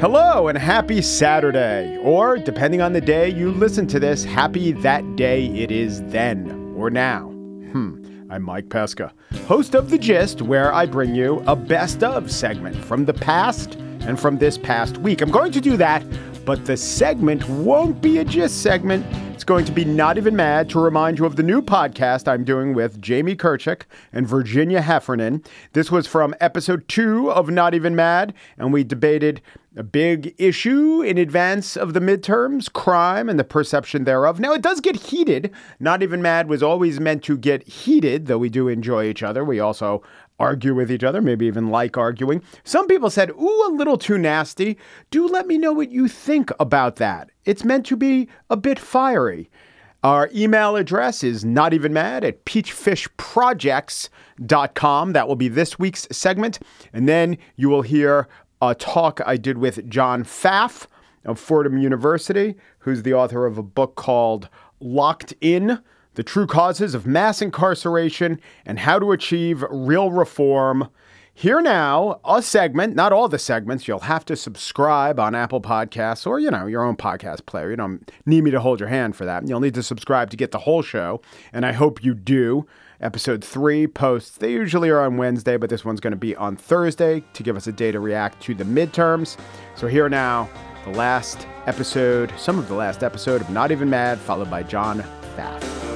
Hello and happy Saturday. Or, depending on the day you listen to this, happy that day it is then or now. Hmm. I'm Mike Pesca, host of The Gist, where I bring you a best of segment from the past and from this past week. I'm going to do that, but the segment won't be a Gist segment. It's going to be Not Even Mad to remind you of the new podcast I'm doing with Jamie Kirchick and Virginia Heffernan. This was from episode two of Not Even Mad, and we debated a big issue in advance of the midterms crime and the perception thereof. Now, it does get heated. Not Even Mad was always meant to get heated, though we do enjoy each other. We also argue with each other, maybe even like arguing. Some people said, Ooh, a little too nasty. Do let me know what you think about that. It's meant to be a bit fiery. Our email address is not even mad at peachfishprojects.com. That will be this week's segment. And then you will hear a talk I did with John Pfaff of Fordham University, who's the author of a book called Locked In The True Causes of Mass Incarceration and How to Achieve Real Reform. Here now, a segment, not all the segments. You'll have to subscribe on Apple Podcasts or, you know, your own podcast player. You don't need me to hold your hand for that. You'll need to subscribe to get the whole show, and I hope you do. Episode three posts, they usually are on Wednesday, but this one's going to be on Thursday to give us a day to react to the midterms. So here now, the last episode, some of the last episode of Not Even Mad, followed by John Pfaff.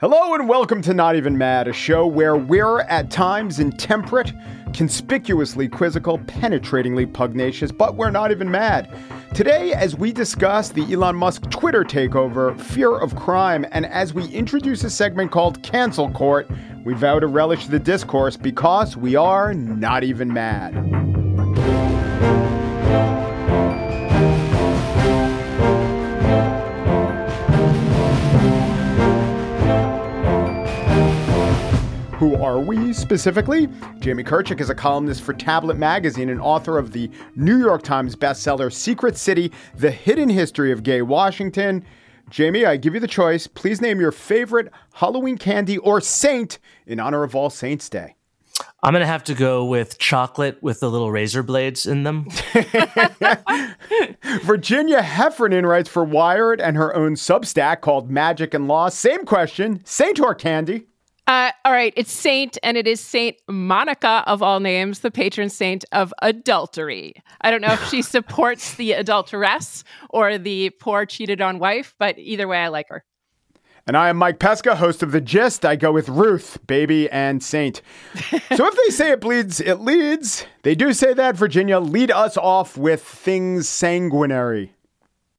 Hello and welcome to Not Even Mad, a show where we're at times intemperate, conspicuously quizzical, penetratingly pugnacious, but we're not even mad. Today, as we discuss the Elon Musk Twitter takeover, fear of crime, and as we introduce a segment called Cancel Court, we vow to relish the discourse because we are not even mad. Who are we specifically? Jamie Kirchick is a columnist for Tablet Magazine and author of the New York Times bestseller Secret City The Hidden History of Gay Washington. Jamie, I give you the choice. Please name your favorite Halloween candy or saint in honor of All Saints Day. I'm going to have to go with chocolate with the little razor blades in them. Virginia Heffernan writes for Wired and her own Substack called Magic and Law. Same question, saint or candy? Uh, all right, it's Saint, and it is Saint Monica of all names, the patron saint of adultery. I don't know if she supports the adulteress or the poor cheated on wife, but either way, I like her. And I am Mike Pesca, host of The Gist. I go with Ruth, baby, and Saint. so if they say it bleeds, it leads. They do say that, Virginia. Lead us off with things sanguinary.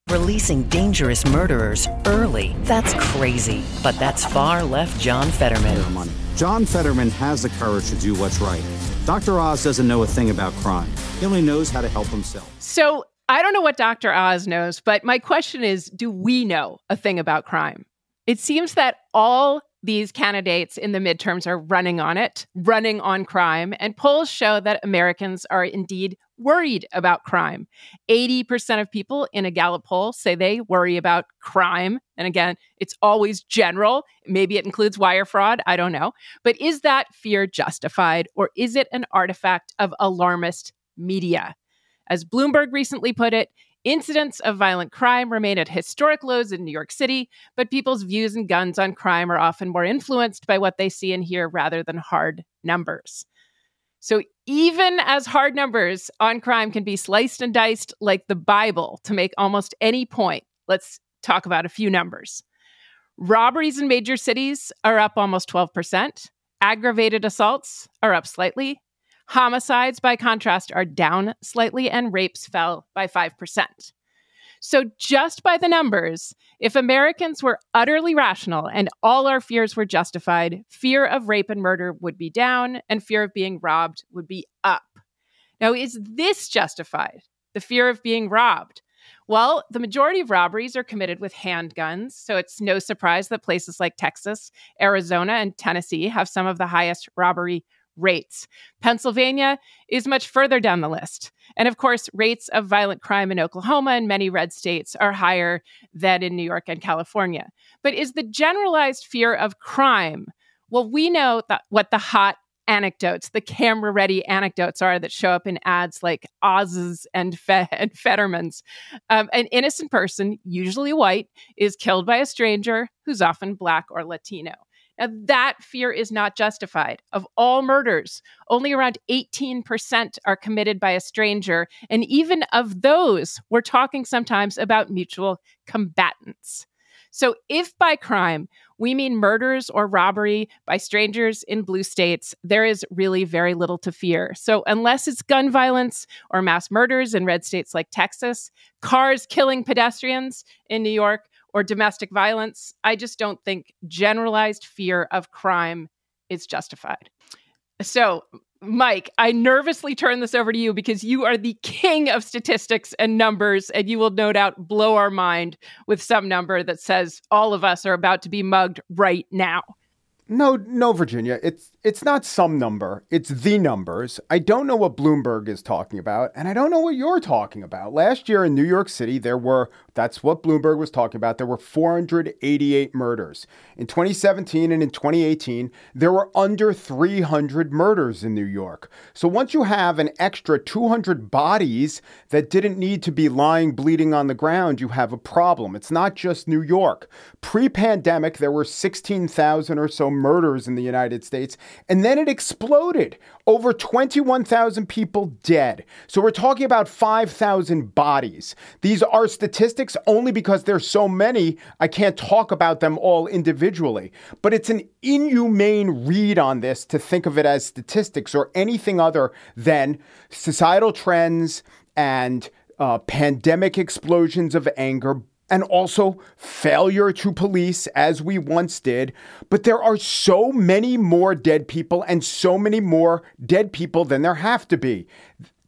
Releasing dangerous murderers early. That's crazy. But that's far left John Fetterman. John Fetterman has the courage to do what's right. Dr. Oz doesn't know a thing about crime. He only knows how to help himself. So I don't know what Dr. Oz knows, but my question is do we know a thing about crime? It seems that all these candidates in the midterms are running on it, running on crime, and polls show that Americans are indeed worried about crime. 80% of people in a Gallup poll say they worry about crime. And again, it's always general. Maybe it includes wire fraud. I don't know. But is that fear justified or is it an artifact of alarmist media? As Bloomberg recently put it, Incidents of violent crime remain at historic lows in New York City, but people's views and guns on crime are often more influenced by what they see and hear rather than hard numbers. So, even as hard numbers on crime can be sliced and diced like the Bible to make almost any point, let's talk about a few numbers. Robberies in major cities are up almost 12%. Aggravated assaults are up slightly. Homicides, by contrast, are down slightly, and rapes fell by 5%. So, just by the numbers, if Americans were utterly rational and all our fears were justified, fear of rape and murder would be down and fear of being robbed would be up. Now, is this justified? The fear of being robbed? Well, the majority of robberies are committed with handguns, so it's no surprise that places like Texas, Arizona, and Tennessee have some of the highest robbery rates. Pennsylvania is much further down the list. And of course, rates of violent crime in Oklahoma and many red states are higher than in New York and California. But is the generalized fear of crime? Well, we know that what the hot anecdotes, the camera ready anecdotes are that show up in ads like Oz's and, Fe- and Fetterman's. Um, an innocent person, usually white, is killed by a stranger who's often black or Latino. Now, that fear is not justified. Of all murders, only around 18% are committed by a stranger. And even of those, we're talking sometimes about mutual combatants. So, if by crime we mean murders or robbery by strangers in blue states, there is really very little to fear. So, unless it's gun violence or mass murders in red states like Texas, cars killing pedestrians in New York, or domestic violence. I just don't think generalized fear of crime is justified. So, Mike, I nervously turn this over to you because you are the king of statistics and numbers, and you will no doubt blow our mind with some number that says all of us are about to be mugged right now. No, no, Virginia. It's it's not some number. It's the numbers. I don't know what Bloomberg is talking about, and I don't know what you're talking about. Last year in New York City, there were that's what Bloomberg was talking about. There were 488 murders. In 2017 and in 2018, there were under 300 murders in New York. So once you have an extra 200 bodies that didn't need to be lying bleeding on the ground, you have a problem. It's not just New York. Pre-pandemic, there were 16,000 or so murders in the United States, and then it exploded. Over 21,000 people dead. So we're talking about 5,000 bodies. These are statistics only because there's so many, I can't talk about them all individually. But it's an inhumane read on this to think of it as statistics or anything other than societal trends and uh, pandemic explosions of anger, and also failure to police as we once did. But there are so many more dead people and so many more dead people than there have to be.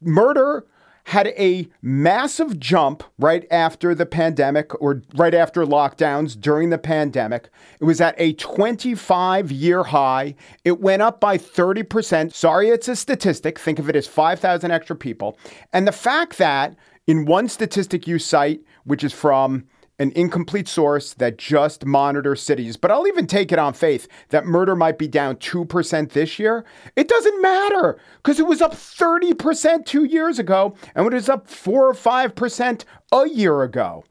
Murder had a massive jump right after the pandemic or right after lockdowns during the pandemic. It was at a 25 year high. It went up by 30%. Sorry, it's a statistic. Think of it as 5,000 extra people. And the fact that in one statistic you cite, which is from an incomplete source that just monitors cities, but I'll even take it on faith that murder might be down 2% this year. It doesn't matter because it was up 30% two years ago and it was up 4 or 5% a year ago.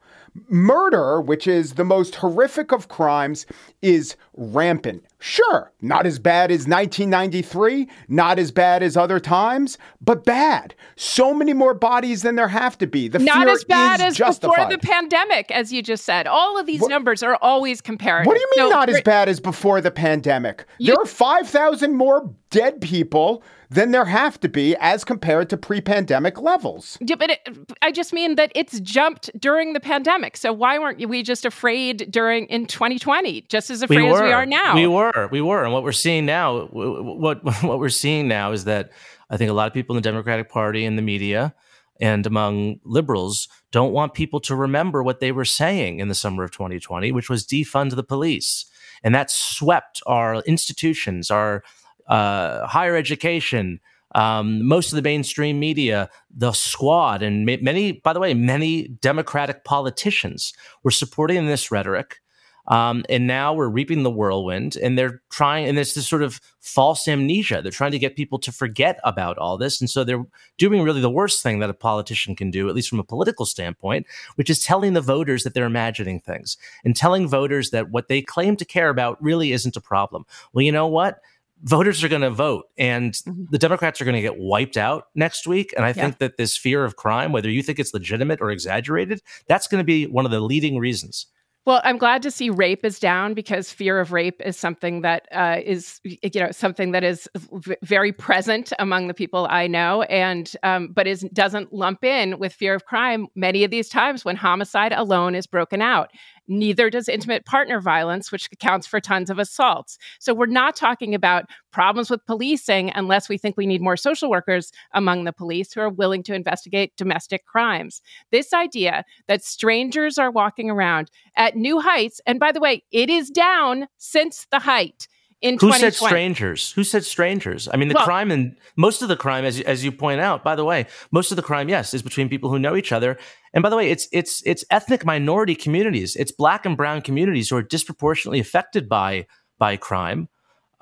Murder, which is the most horrific of crimes, is rampant. Sure, not as bad as 1993, not as bad as other times, but bad. So many more bodies than there have to be. The not as bad as justified. before the pandemic, as you just said. All of these what, numbers are always comparative. What do you mean not as bad as before the pandemic? You, there are 5,000 more dead people than there have to be as compared to pre-pandemic levels. Yeah, but it, I just mean that it's jumped during the pandemic. So why weren't we just afraid during in 2020, just as afraid we as we are now? We were, we were, and what we're seeing now, what what we're seeing now is that I think a lot of people in the Democratic Party and the media and among liberals don't want people to remember what they were saying in the summer of 2020, which was defund the police. And that swept our institutions, our uh, higher education, um, most of the mainstream media, the squad, and many, by the way, many Democratic politicians were supporting this rhetoric. Um, and now we're reaping the whirlwind, and they're trying, and it's this sort of false amnesia. They're trying to get people to forget about all this. And so they're doing really the worst thing that a politician can do, at least from a political standpoint, which is telling the voters that they're imagining things and telling voters that what they claim to care about really isn't a problem. Well, you know what? Voters are going to vote and mm-hmm. the Democrats are going to get wiped out next week. And I yeah. think that this fear of crime, whether you think it's legitimate or exaggerated, that's going to be one of the leading reasons. Well, I'm glad to see rape is down because fear of rape is something that uh, is, you know, something that is v- very present among the people I know, and um, but is doesn't lump in with fear of crime many of these times when homicide alone is broken out. Neither does intimate partner violence, which accounts for tons of assaults. So we're not talking about problems with policing unless we think we need more social workers among the police who are willing to investigate domestic crimes. This idea that strangers are walking around at new heights, and by the way, it is down since the height in who said strangers? Who said strangers? I mean the well, crime and most of the crime as, as you point out by the way most of the crime yes is between people who know each other. And by the way it's it's it's ethnic minority communities. It's black and brown communities who are disproportionately affected by by crime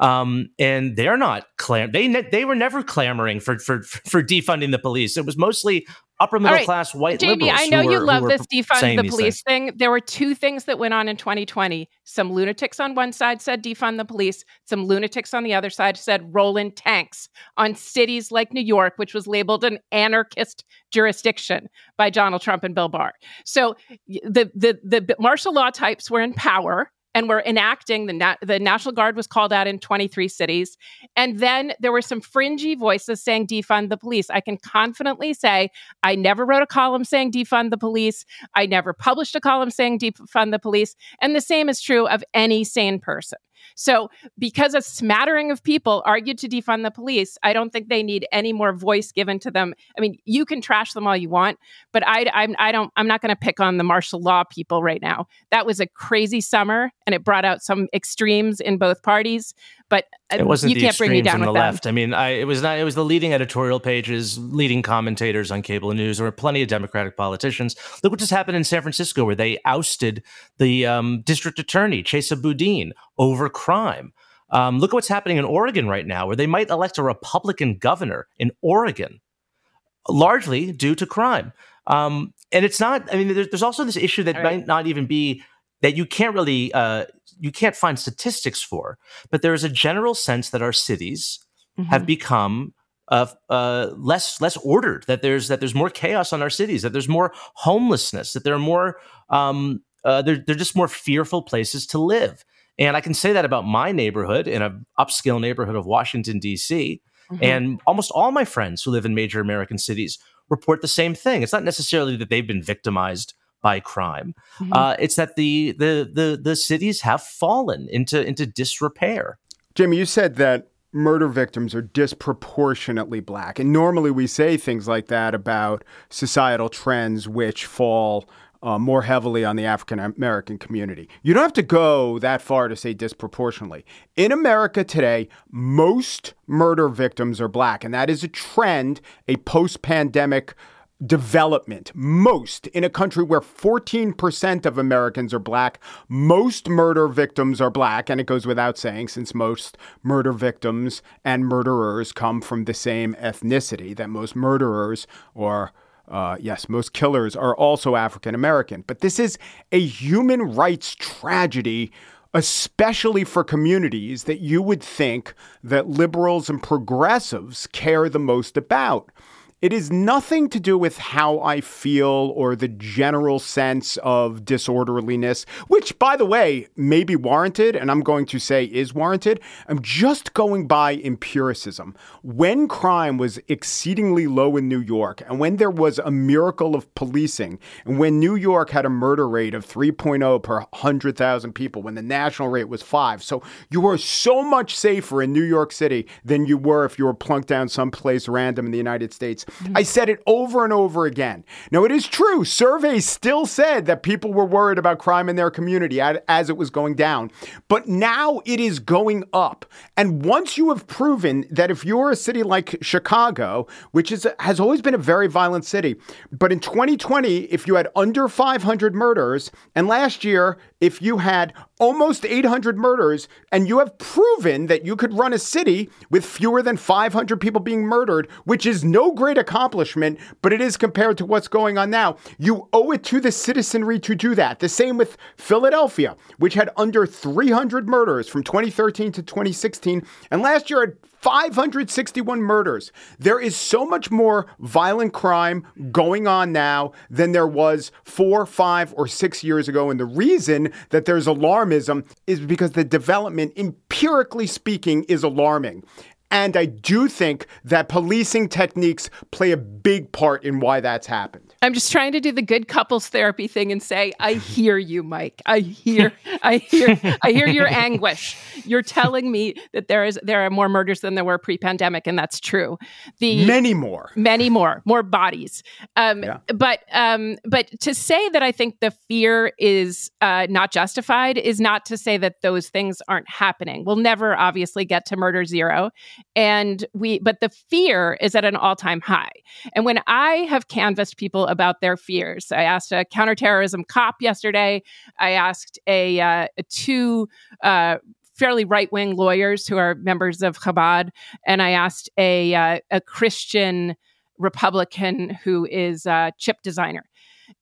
um, and they're not clam. They ne- they were never clamoring for for for defunding the police. It was mostly upper middle right. class white Jamie, liberals. I know you were, love this defund the police thing. There were two things that went on in 2020. Some lunatics on one side said defund the police. Some lunatics on the other side said roll in tanks on cities like New York, which was labeled an anarchist jurisdiction by Donald Trump and Bill Barr. So the the the martial law types were in power and were enacting the Na- the National Guard was called out in 23 cities, and then there were some fringy voices saying defund the police. I can confidently say I never wrote a column saying defund the police. I never published a column saying defund the police, and the same is true of any sane person. So, because a smattering of people argued to defund the police, I don't think they need any more voice given to them. I mean, you can trash them all you want, but I, I'm, I don't, I'm not going to pick on the martial law people right now. That was a crazy summer, and it brought out some extremes in both parties. But uh, it wasn't you can't bring me down from the them. left. I mean, I, it was not. It was the leading editorial pages, leading commentators on cable news. There were plenty of Democratic politicians. Look what just happened in San Francisco, where they ousted the um, district attorney Chesa Boudin over crime. Um, look at what's happening in Oregon right now, where they might elect a Republican governor in Oregon, largely due to crime. Um, and it's not. I mean, there's, there's also this issue that right. might not even be that you can't really uh, you can't find statistics for, but there is a general sense that our cities mm-hmm. have become uh, uh, less less ordered. That there's that there's more chaos on our cities. That there's more homelessness. That there are more um, uh, they're they're just more fearful places to live. And I can say that about my neighborhood in an upscale neighborhood of Washington D.C. Mm-hmm. And almost all my friends who live in major American cities report the same thing. It's not necessarily that they've been victimized by crime. Mm-hmm. Uh, it's that the, the the the cities have fallen into into disrepair. Jamie, you said that murder victims are disproportionately black, and normally we say things like that about societal trends which fall. Uh, more heavily on the African American community. You don't have to go that far to say disproportionately. In America today, most murder victims are black, and that is a trend, a post pandemic development. Most in a country where 14% of Americans are black, most murder victims are black. And it goes without saying, since most murder victims and murderers come from the same ethnicity, that most murderers or uh, yes, most killers are also African American. But this is a human rights tragedy especially for communities that you would think that liberals and progressives care the most about. It is nothing to do with how I feel or the general sense of disorderliness, which, by the way, may be warranted, and I'm going to say is warranted. I'm just going by empiricism. When crime was exceedingly low in New York, and when there was a miracle of policing, and when New York had a murder rate of 3.0 per 100,000 people, when the national rate was five, so you were so much safer in New York City than you were if you were plunked down someplace random in the United States. I said it over and over again. Now, it is true. Surveys still said that people were worried about crime in their community as it was going down. But now it is going up. And once you have proven that if you're a city like Chicago, which is has always been a very violent city, but in 2020, if you had under 500 murders, and last year, if you had almost 800 murders, and you have proven that you could run a city with fewer than 500 people being murdered, which is no great accomplishment, but it is compared to what's going on now. You owe it to the citizenry to do that. The same with Philadelphia, which had under 300 murders from 2013 to 2016, and last year had 561 murders. There is so much more violent crime going on now than there was four, five, or six years ago. And the reason that there's alarmism is because the development, empirically speaking, is alarming. And I do think that policing techniques play a big part in why that's happened. I'm just trying to do the good couples therapy thing and say, I hear you, Mike. I hear, I hear, I hear your anguish. You're telling me that there is there are more murders than there were pre-pandemic, and that's true. The many more, many more, more bodies. Um, yeah. But um, but to say that I think the fear is uh, not justified is not to say that those things aren't happening. We'll never obviously get to murder zero, and we but the fear is at an all-time high. And when I have canvassed people about their fears. I asked a counterterrorism cop yesterday. I asked a, uh, two uh, fairly right wing lawyers who are members of Chabad, and I asked a uh, a Christian Republican who is a chip designer.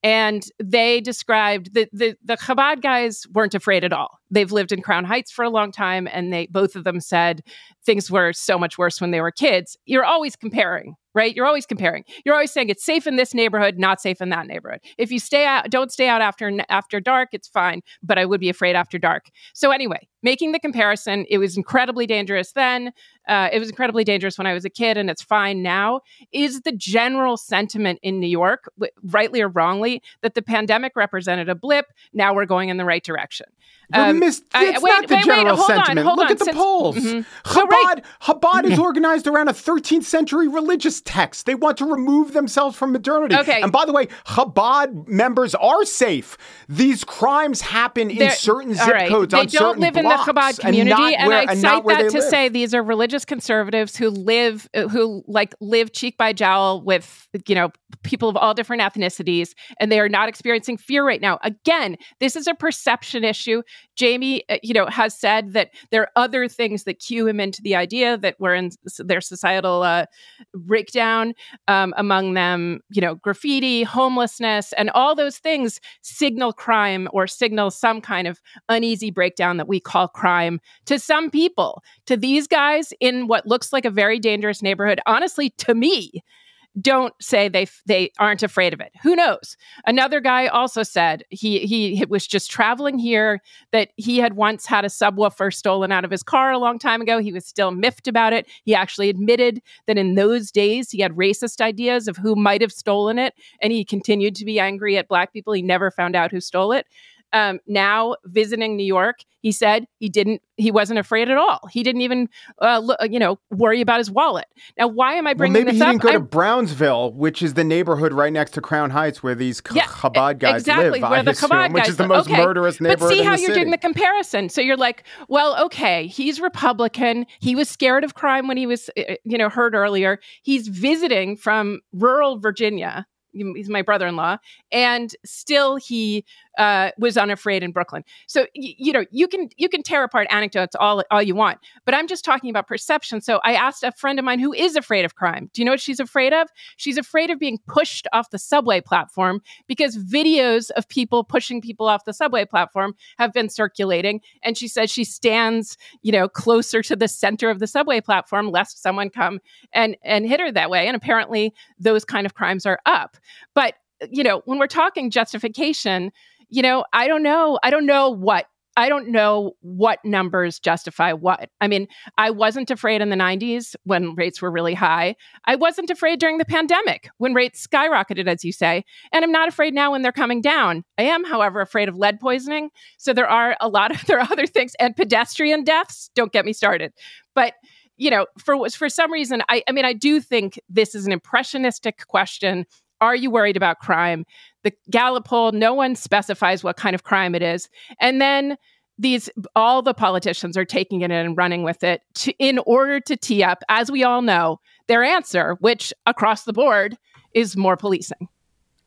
And they described the, the the Chabad guys weren't afraid at all. They've lived in Crown Heights for a long time, and they both of them said things were so much worse when they were kids. You're always comparing, right? You're always comparing. You're always saying it's safe in this neighborhood, not safe in that neighborhood. If you stay out, don't stay out after after dark, it's fine. But I would be afraid after dark. So anyway, making the comparison, it was incredibly dangerous then. Uh, it was incredibly dangerous when I was a kid, and it's fine now. Is the general sentiment in New York, rightly or wrongly, that the pandemic represented a blip? Now we're going in the right direction. Um, missed, it's wait, not the wait, general wait, sentiment. On, Look on. at the Since, polls. Mm-hmm. Chabad, right. Chabad is organized around a 13th century religious text. They want to remove themselves from modernity. Okay. And by the way, Chabad members are safe. These crimes happen in They're, certain zip right. codes they on certain. They don't live in the Chabad community, and, where, I and cite that to live. say these are religious conservatives who live, who like live cheek by jowl with you know people of all different ethnicities, and they are not experiencing fear right now. Again, this is a perception issue. Jamie, uh, you know, has said that there are other things that cue him into the idea that we're in their societal uh, breakdown. Um, among them, you know, graffiti, homelessness, and all those things signal crime or signal some kind of uneasy breakdown that we call crime to some people. To these guys in what looks like a very dangerous neighborhood, honestly, to me, don't say they they aren't afraid of it. Who knows? Another guy also said he he was just traveling here that he had once had a subwoofer stolen out of his car a long time ago. He was still miffed about it. He actually admitted that in those days he had racist ideas of who might have stolen it, and he continued to be angry at black people. He never found out who stole it um, now visiting New York, he said he didn't, he wasn't afraid at all. He didn't even, uh, look, you know, worry about his wallet. Now, why am I bringing well, maybe this up? Maybe he didn't go I'm, to Brownsville, which is the neighborhood right next to Crown Heights where these yeah, Chabad guys exactly, live. where the assume, Chabad which is the most okay. murderous neighborhood. But see how you're city. doing the comparison. So you're like, well, okay, he's Republican. He was scared of crime when he was, uh, you know, heard earlier. He's visiting from rural Virginia he's my brother-in-law and still he uh, was unafraid in brooklyn. So y- you know you can you can tear apart anecdotes all all you want but i'm just talking about perception. So i asked a friend of mine who is afraid of crime do you know what she's afraid of? She's afraid of being pushed off the subway platform because videos of people pushing people off the subway platform have been circulating and she says she stands you know closer to the center of the subway platform lest someone come and and hit her that way and apparently those kind of crimes are up but, you know, when we're talking justification, you know, I don't know. I don't know what I don't know what numbers justify what. I mean, I wasn't afraid in the 90s when rates were really high. I wasn't afraid during the pandemic when rates skyrocketed, as you say. And I'm not afraid now when they're coming down. I am, however, afraid of lead poisoning. So there are a lot of, there are other things and pedestrian deaths. Don't get me started. But, you know, for, for some reason, I, I mean, I do think this is an impressionistic question are you worried about crime? The Gallup poll, no one specifies what kind of crime it is. And then these all the politicians are taking it and running with it to, in order to tee up, as we all know, their answer, which across the board is more policing.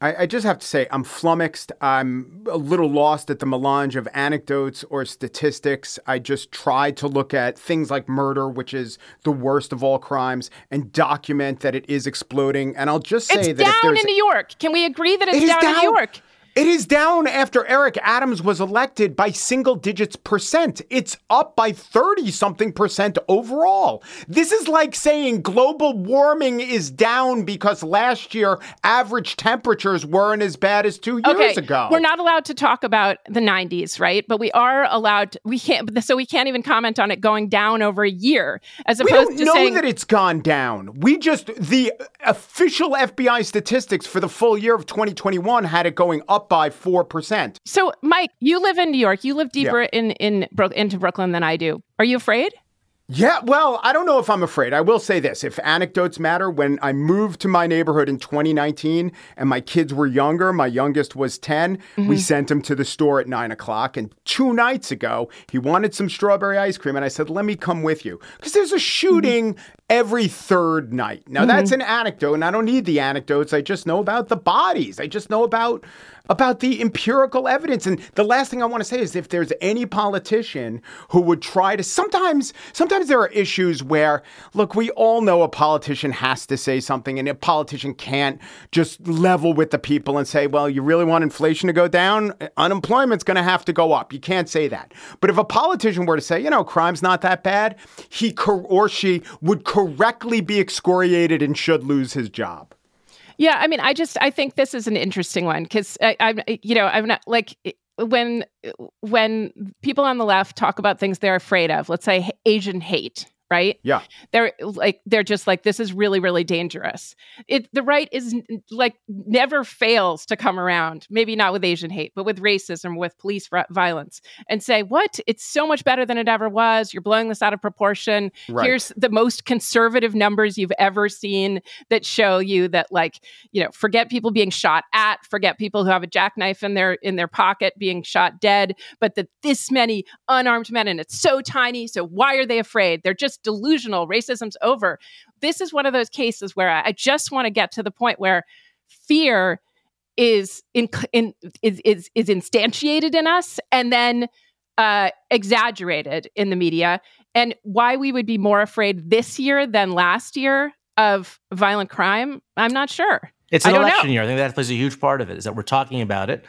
I, I, just have to say, I'm flummoxed. I'm a little lost at the melange of anecdotes or statistics. I just tried to look at things like murder, which is the worst of all crimes, and document that it is exploding. And I'll just say that it's that down in New York. Can we agree that it's down, down, in New York? It is down after Eric Adams was elected by single digits percent. It's up by 30 something percent overall. This is like saying global warming is down because last year average temperatures weren't as bad as two years okay, ago. We're not allowed to talk about the 90s, right? But we are allowed, we can't, so we can't even comment on it going down over a year as opposed we don't to know saying. that it's gone down. We just, the official FBI statistics for the full year of 2021 had it going up by 4%. so, Mike, you live in New York. You live deeper in, in Brook into Brooklyn than I do. Are you afraid? Yeah, well, I don't know if I'm afraid. I will say this if anecdotes matter, when I moved to my neighborhood in 2019 and my kids were younger, my youngest was 10, we mm-hmm. sent him to the store at nine o'clock. And two nights ago, he wanted some strawberry ice cream. And I said, let me come with you. Because there's a shooting mm-hmm. every third night. Now, mm-hmm. that's an anecdote, and I don't need the anecdotes. I just know about the bodies, I just know about about the empirical evidence. And the last thing I want to say is if there's any politician who would try to sometimes sometimes there are issues where look, we all know a politician has to say something and a politician can't just level with the people and say, well, you really want inflation to go down? Unemployment's going to have to go up. You can't say that. But if a politician were to say, you know, crime's not that bad, he cor- or she would correctly be excoriated and should lose his job. Yeah, I mean, I just I think this is an interesting one because I'm you know I'm not like when when people on the left talk about things they're afraid of. Let's say Asian hate, right? Yeah. They're like they're just like this is really really dangerous. It the right is like never fails to come around. Maybe not with Asian hate, but with racism, with police vi- violence, and say what it's so much better than it ever was. You're blowing this out of proportion. Right. Here's the most conservative numbers you've ever seen that show you that like you know forget people being shot at, forget people who have a jackknife in their in their pocket being shot dead, but that this many unarmed men and it's so tiny. So why are they afraid? They're just delusional. Racism's over. This is one of those cases where I I just want to get to the point where fear is in, in is, is is instantiated in us and then uh, exaggerated in the media and why we would be more afraid this year than last year of violent crime i'm not sure It's an election know. year. I think that plays a huge part of it. Is that we're talking about it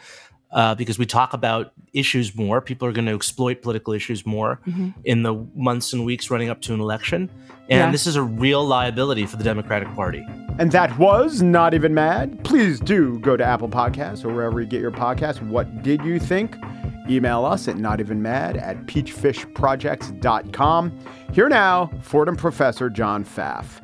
uh, because we talk about issues more. People are going to exploit political issues more in the months and weeks running up to an election, and Yeah. this is a real liability for the Democratic Party. And that was Not Even Mad. Please do go to Apple Podcasts or wherever you get your podcasts. What did you think? Email us at notevenmad at peachfishprojects.com. Here now, Fordham professor John Pfaff.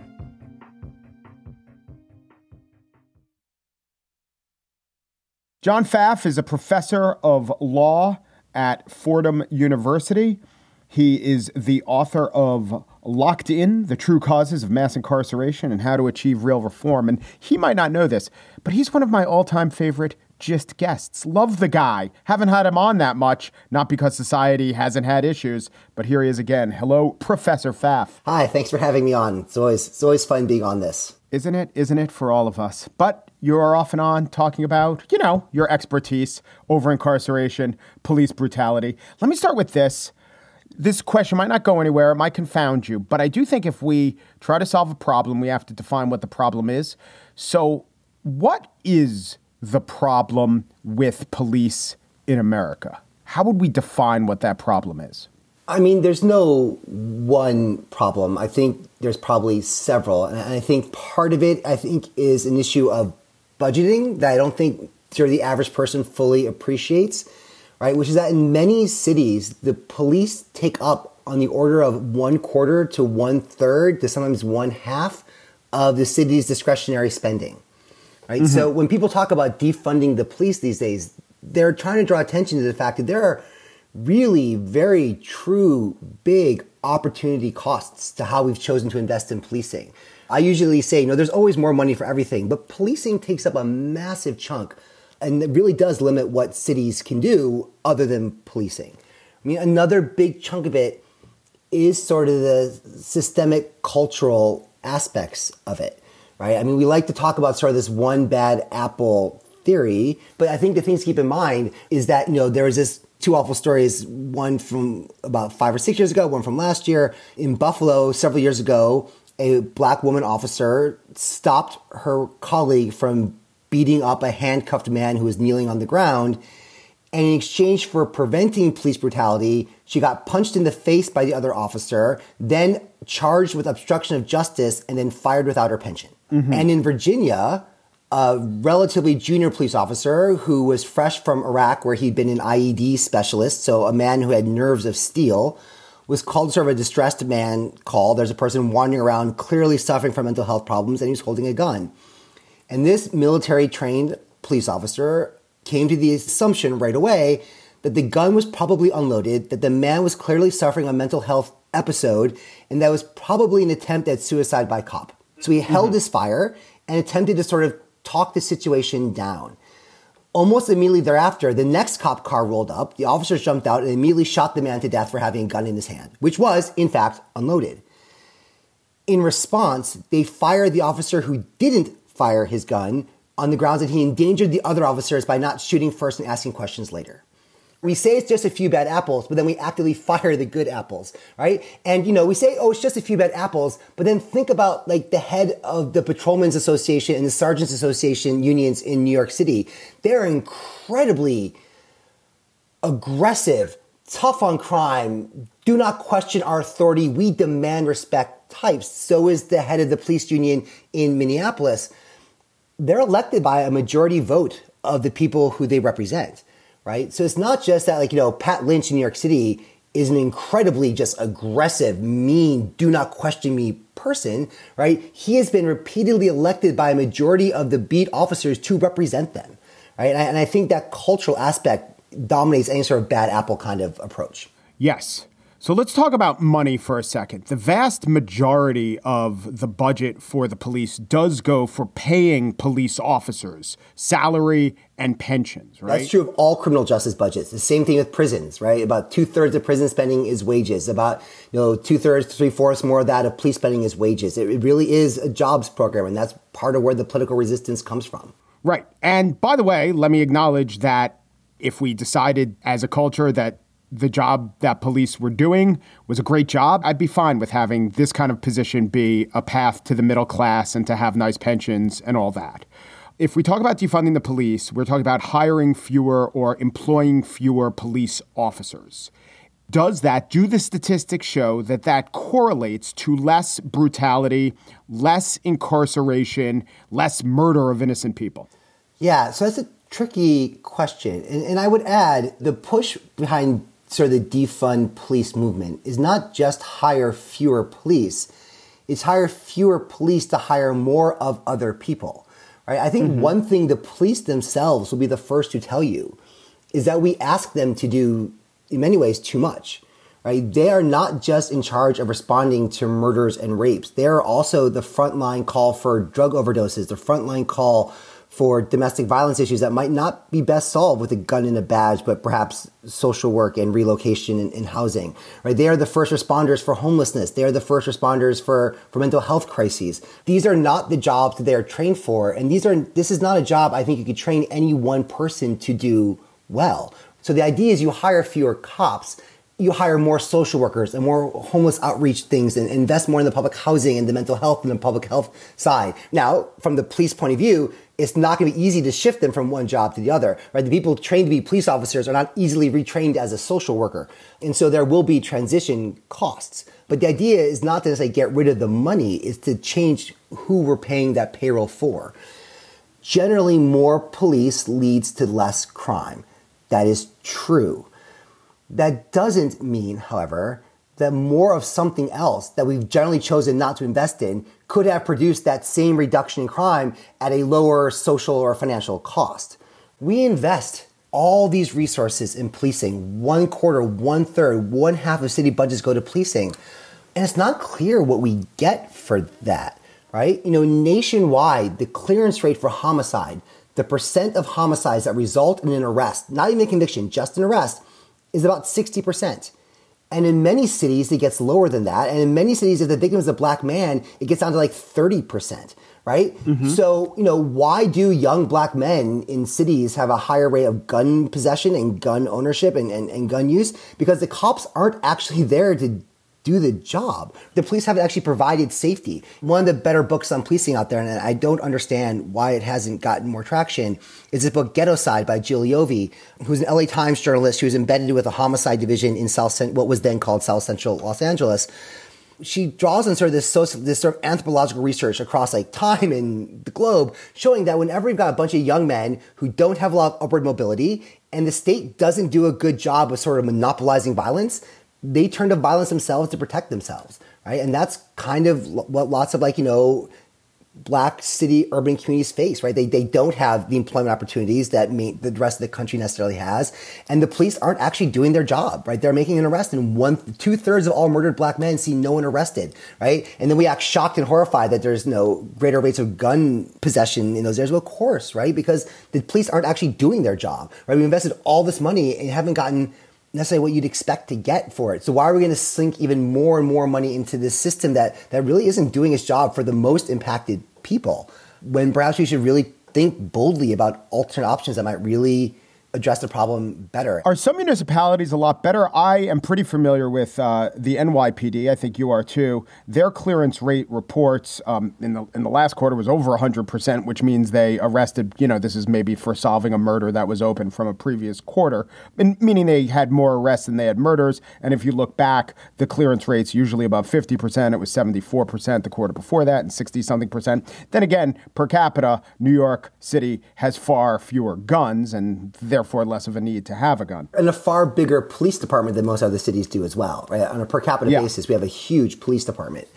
John Pfaff is a professor of law at Fordham University. He is the author of Locked In The True Causes of Mass Incarceration and How to Achieve Real Reform. And he might not know this, but he's one of my all time favorite gist guests. Love the guy. Haven't had him on that much, not because society hasn't had issues, but here he is again. Hello, Professor Pfaff. Hi, thanks for having me on. It's always it's always fun being on this. Isn't it? Isn't it for all of us? But you're off and on talking about, you know, your expertise over incarceration, police brutality. Let me start with this. This question might not go anywhere, it might confound you, but I do think if we try to solve a problem, we have to define what the problem is. So, what is the problem with police in America? How would we define what that problem is? I mean, there's no one problem. I think there's probably several, and I think part of it, I think, is an issue of budgeting that I don't think sort of the average person fully appreciates. Right, which is that in many cities, the police take up on the order of one quarter to one third to sometimes one half of the city's discretionary spending. right? So mm-hmm. when people talk about defunding the police these days, they're trying to draw attention to the fact that there are really very true big opportunity costs to how we've chosen to invest in policing. I usually say, you know, there's always more money for everything, but policing takes up a massive chunk and it really does limit what cities can do other than policing. I mean, another big chunk of it is sort of the systemic cultural aspects of it, right? I mean, we like to talk about sort of this one bad apple theory, but I think the things to keep in mind is that, you know, there was this two awful stories, one from about five or six years ago, one from last year. In Buffalo, several years ago, a black woman officer stopped her colleague from beating up a handcuffed man who was kneeling on the ground. And in exchange for preventing police brutality, she got punched in the face by the other officer, then charged with obstruction of justice, and then fired without her pension. Mm-hmm. And in Virginia, a relatively junior police officer who was fresh from Iraq, where he'd been an IED specialist, so a man who had nerves of steel, was called sort of a distressed man call. There's a person wandering around clearly suffering from mental health problems, and he was holding a gun. And this military trained police officer came to the assumption right away that the gun was probably unloaded, that the man was clearly suffering a mental health episode, and that was probably an attempt at suicide by cop. So he held mm-hmm. his fire and attempted to sort of talk the situation down. Almost immediately thereafter, the next cop car rolled up. The officers jumped out and immediately shot the man to death for having a gun in his hand, which was, in fact, unloaded. In response, they fired the officer who didn't fire his gun on the grounds that he endangered the other officers by not shooting first and asking questions later. We say it's just a few bad apples, but then we actively fire the good apples, right? And you know, we say, oh, it's just a few bad apples, but then think about like the head of the Patrolmen's Association and the Sergeants Association unions in New York City. They're incredibly aggressive, tough on crime, do not question our authority, we demand respect types. So is the head of the police union in Minneapolis. They're elected by a majority vote of the people who they represent right? So it's not just that, like, you know, Pat Lynch in New York City is an incredibly just aggressive, mean, do not question me person, right? He has been repeatedly elected by a majority of the beat officers to represent them, right? And I, and I think that cultural aspect dominates any sort of bad apple kind of approach. Yes. So let's talk about money for a second. The vast majority of the budget for the police does go for paying police officers, salary and pensions, right? That's true of all criminal justice budgets. The same thing with prisons, right? About two thirds of prison spending is wages. About, you know, two thirds, three fourths more of that of police spending is wages. It really is a jobs program, and that's part of where the political resistance comes from. Right. And by the way, let me acknowledge that if we decided as a culture that the job that police were doing was a great job, I'd be fine with having this kind of position be a path to the middle class and to have nice pensions and all that. If we talk about defunding the police, we're talking about hiring fewer or employing fewer police officers. Does that, do the statistics show that that correlates to less brutality, less incarceration, less murder of innocent people? Yeah, so that's a tricky question. And, and I would add the push behind sort of the defund police movement is not just hire fewer police, it's hire fewer police to hire more of other people. Right? I think mm-hmm. one thing the police themselves will be the first to tell you is that we ask them to do, in many ways, too much. Right? They are not just in charge of responding to murders and rapes. They are also the frontline call for drug overdoses, the frontline call for domestic violence issues that might not be best solved with a gun and a badge, but perhaps social work and relocation and, and, housing. Right? They are the first responders for homelessness. They are the first responders for, for mental health crises. These are not the jobs that they are trained for, and these are this is not a job I think you could train any one person to do well. So the idea is you hire fewer cops you hire more social workers and more homeless outreach things and invest more in the public housing and the mental health and the public health side. Now, from the police point of view, it's not going to be easy to shift them from one job to the other, right? The people trained to be police officers are not easily retrained as a social worker. And so there will be transition costs. But the idea is not to say get rid of the money, it's to change who we're paying that payroll for. Generally, more police leads to less crime. That is true. That doesn't mean, however, that more of something else that we've generally chosen not to invest in could have produced that same reduction in crime at a lower social or financial cost. We invest all these resources in policing. One quarter, one third, one half of city budgets go to policing. And it's not clear what we get for that, right? You know, nationwide, the clearance rate for homicide, the percent of homicides that result in an arrest, not even a conviction, just an arrest, is about 60%. And in many cities, it gets lower than that. And in many cities, if the victim is a black man, it gets down to like 30%, right? Mm-hmm. So, you know, why do young black men in cities have a higher rate of gun possession and gun ownership and, and, and gun use? Because the cops aren't actually there to do the job. The police haven't actually provided safety. One of the better books on policing out there, and I don't understand why it hasn't gotten more traction, is this book Ghettoside by Jill Leovy, who's an LA Times journalist who was embedded with a homicide division in South, what was then called South Central Los Angeles she draws on sort of this social, this sort of anthropological research across like time and the globe, showing that whenever you've got a bunch of young men who don't have a lot of upward mobility, and the state doesn't do a good job of sort of monopolizing violence, they turn to violence themselves to protect themselves, right? And that's kind of what lots of like you know black city urban communities face, right? They, they don't have the employment opportunities that the rest of the country necessarily has. And the police aren't actually doing their job, right? They're making an arrest and one, two thirds of all murdered black men see no one arrested, right? And then we act shocked and horrified that there's no greater rates of gun possession in those areas. Well, of course, right? Because the police aren't actually doing their job, right? We invested all this money and haven't gotten necessarily what you'd expect to get for it. So why are we going to sink even more and more money into this system that that really isn't doing its job for the most impacted people? When perhaps we should really think boldly about alternate options that might really address the problem better. Are some municipalities a lot better? I am pretty familiar with uh, the NYPD. I think you are too. Their clearance rate reports um, in the in the last quarter was over 100 percent, which means they arrested. You know, this is maybe for solving a murder that was open from a previous quarter, and meaning they had more arrests than they had murders. And if you look back, the clearance rate's usually above 50 percent. It was 74 percent the quarter before that, and 60 something percent. Then again, per capita, New York City has far fewer guns, and they're therefore less of a need to have a gun. And a far bigger police department than most other cities do as well, right? On a per capita yeah. basis, we have a huge police department.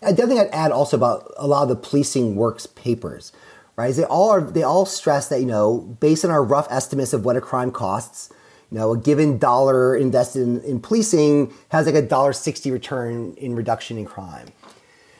The other thing I'd add also about a lot of the policing works papers, right? Is they all are they all stress that, you know, based on our rough estimates of what a crime costs, you know, a given dollar invested in, in policing has like a dollar sixty return in reduction in crime.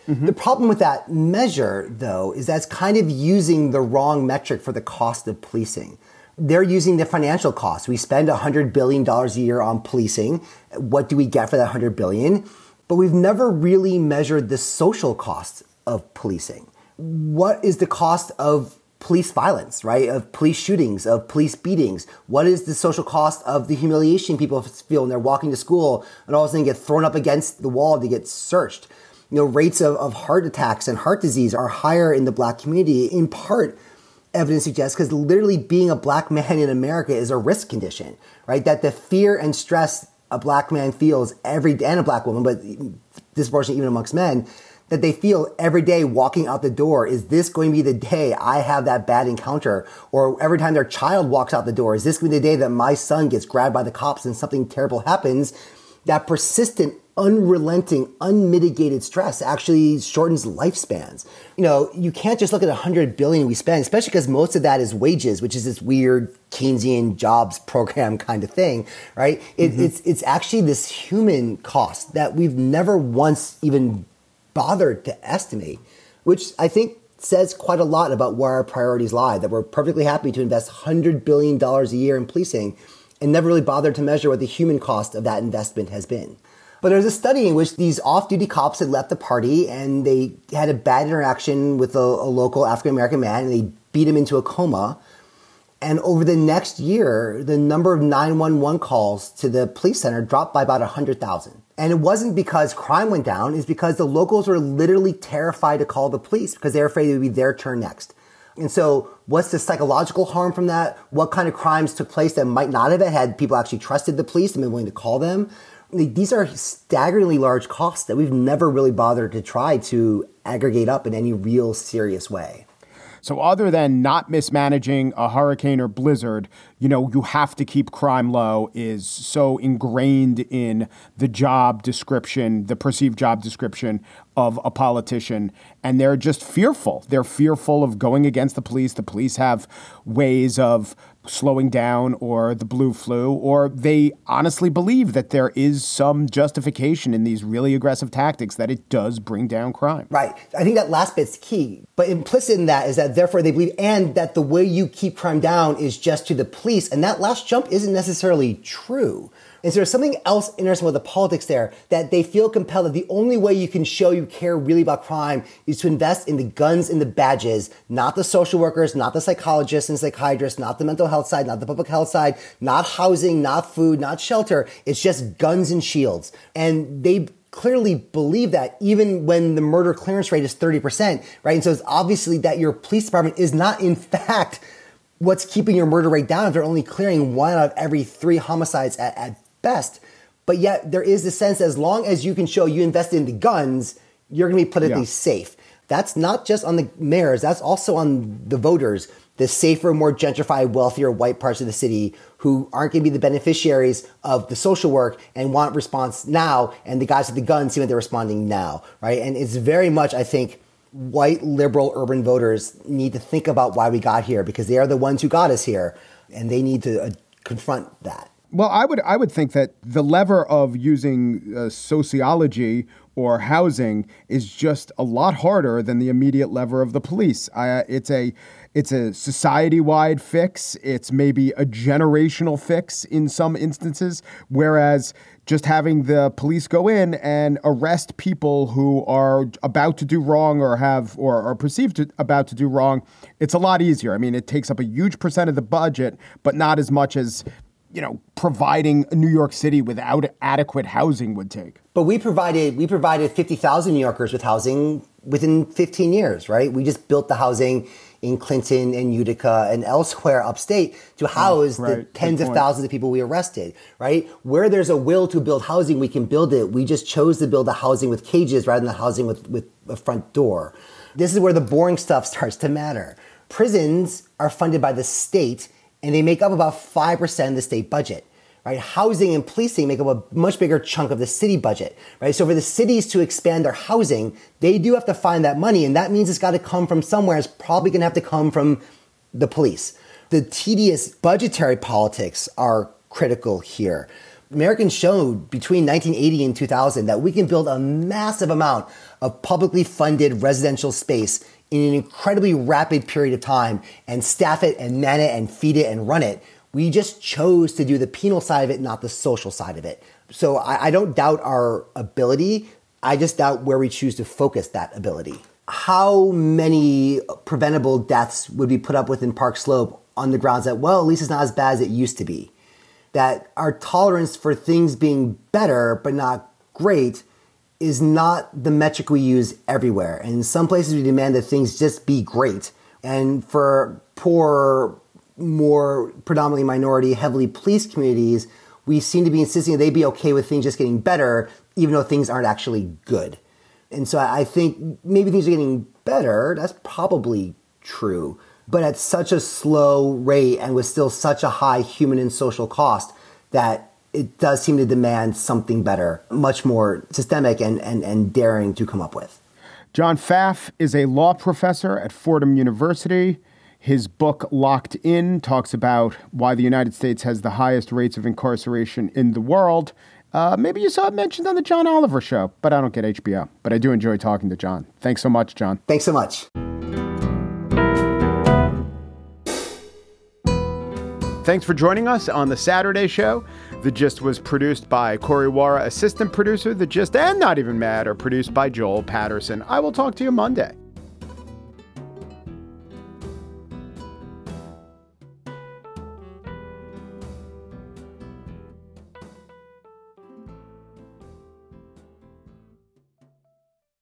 Mm-hmm. The problem with that measure, though, is that's kind of using the wrong metric for the cost of policing they're using the financial cost. We spend $100 billion a year on policing. What do we get for that 100 billion? But we've never really measured the social cost of policing. What is the cost of police violence, right? Of police shootings, of police beatings? What is the social cost of the humiliation people feel when they're walking to school and all of a sudden get thrown up against the wall to get searched? You know, rates of, of heart attacks and heart disease are higher in the black community in part evidence suggests because literally being a black man in America is a risk condition, right? That the fear and stress a black man feels every day, and a black woman, but disproportionately even amongst men, that they feel every day walking out the door. Is this going to be the day I have that bad encounter? Or every time their child walks out the door, is this going to be the day that my son gets grabbed by the cops and something terrible happens? That persistent unrelenting, unmitigated stress actually shortens lifespans. You know, you can't just look at 100 billion we spend, especially because most of that is wages, which is this weird Keynesian jobs program kind of thing, right? It, mm-hmm. It's it's actually this human cost that we've never once even bothered to estimate, which I think says quite a lot about where our priorities lie. That we're perfectly happy to invest 100 billion dollars a year in policing and never really bothered to measure what the human cost of that investment has been. But there was a study in which these off-duty cops had left the party and they had a bad interaction with a, a local African American man and they beat him into a coma. And over the next year, the number of 911 calls to the police center dropped by about 100,000. And it wasn't because crime went down, it's because the locals were literally terrified to call the police because they were afraid it would be their turn next. And so, what's the psychological harm from that? What kind of crimes took place that might not have had people actually trusted the police and been willing to call them? these are staggeringly large costs that we've never really bothered to try to aggregate up in any real serious way. So, other than not mismanaging a hurricane or blizzard, you know, you have to keep crime low is so ingrained in the job description, the perceived job description of a politician. And they're just fearful. They're fearful of going against the police. The police have ways of slowing down or the blue flu, or they honestly believe that there is some justification in these really aggressive tactics that it does bring down crime. Right. I think that last bit's key. But implicit in that is that therefore they believe, and that the way you keep crime down is just to the police. And that last jump isn't necessarily true is there something else interesting with the politics there that they feel compelled that the only way you can show you care really about crime is to invest in the guns and the badges, not the social workers, not the psychologists and psychiatrists, not the mental health side, not the public health side, not housing, not food, not shelter. It's just guns and shields. And they clearly believe that even when the murder clearance rate is 30%, right? And so it's obviously that your police department is not in fact what's keeping your murder rate down if they're only clearing one out of every three homicides at, at best. But yet there is the sense as long as you can show you invested in the guns, you're going to be politically yeah. safe. That's not just on the mayors, that's also on the voters, the safer, more gentrified, wealthier white parts of the city who aren't going to be the beneficiaries of the social work and want response now. And the guys with the guns see that they're responding now, right? And it's very much, I think, white liberal urban voters need to think about why we got here because they are the ones who got us here and they need to uh, confront that. Well, I would I would think that the lever of using uh, sociology or housing is just a lot harder than the immediate lever of the police. Uh, it's a it's a society wide fix. It's maybe a generational fix in some instances, whereas just having the police go in and arrest people who are about to do wrong or have or are perceived to, about to do wrong, it's a lot easier. I mean, it takes up a huge percent of the budget, but not as much as you know, providing New York City without adequate housing would take. But we provided we provided 50,000 New Yorkers with housing within 15 years, right? We just built the housing in Clinton and Attica and elsewhere upstate to mm, house oh, right. the tens of thousands of people we arrested, right? Where there's a will to build housing, we can build it. We just chose to build the housing with cages rather than the housing with, with a front door. This is where the boring stuff starts to matter. Prisons are funded by the state and they make up about 5% of the state budget. Right? Housing and policing make up a much bigger chunk of the city budget, right? So for the cities to expand their housing, they do have to find that money, and that means it's got to come from somewhere. It's probably going to have to come from the police. The tedious budgetary politics are critical here. Americans showed between 1980 and 2000 that we can build a massive amount of publicly funded residential space in an incredibly rapid period of time and staff it and man it and feed it and run it. We just chose to do the penal side of it, not the social side of it. So I, I don't doubt our ability. I just doubt where we choose to focus that ability. How many preventable deaths would be put up with in Park Slope on the grounds that, well, at least it's not as bad as it used to be? That our tolerance for things being better but not great is not the metric we use everywhere. And in some places, we demand that things just be great. And for poor, more predominantly minority, heavily policed communities, we seem to be insisting they be okay with things just getting better, even though things aren't actually good. And so I think maybe things are getting better. That's probably true. But at such a slow rate and with still such a high human and social cost that it does seem to demand something better, much more systemic and, and, and daring to come up with. John Pfaff is a law professor at Fordham University. His book, Locked In, talks about why the United States has the highest rates of incarceration in the world. Uh, maybe you saw it mentioned on the John Oliver show, but I don't get HBO. But I do enjoy talking to John. Thanks so much, John. Thanks so much. Thanks for joining us on the Saturday show. The Gist was produced by Corey Wara, assistant producer. The Gist and Not Even Mad are produced by Joel Patterson. I will talk to you Monday.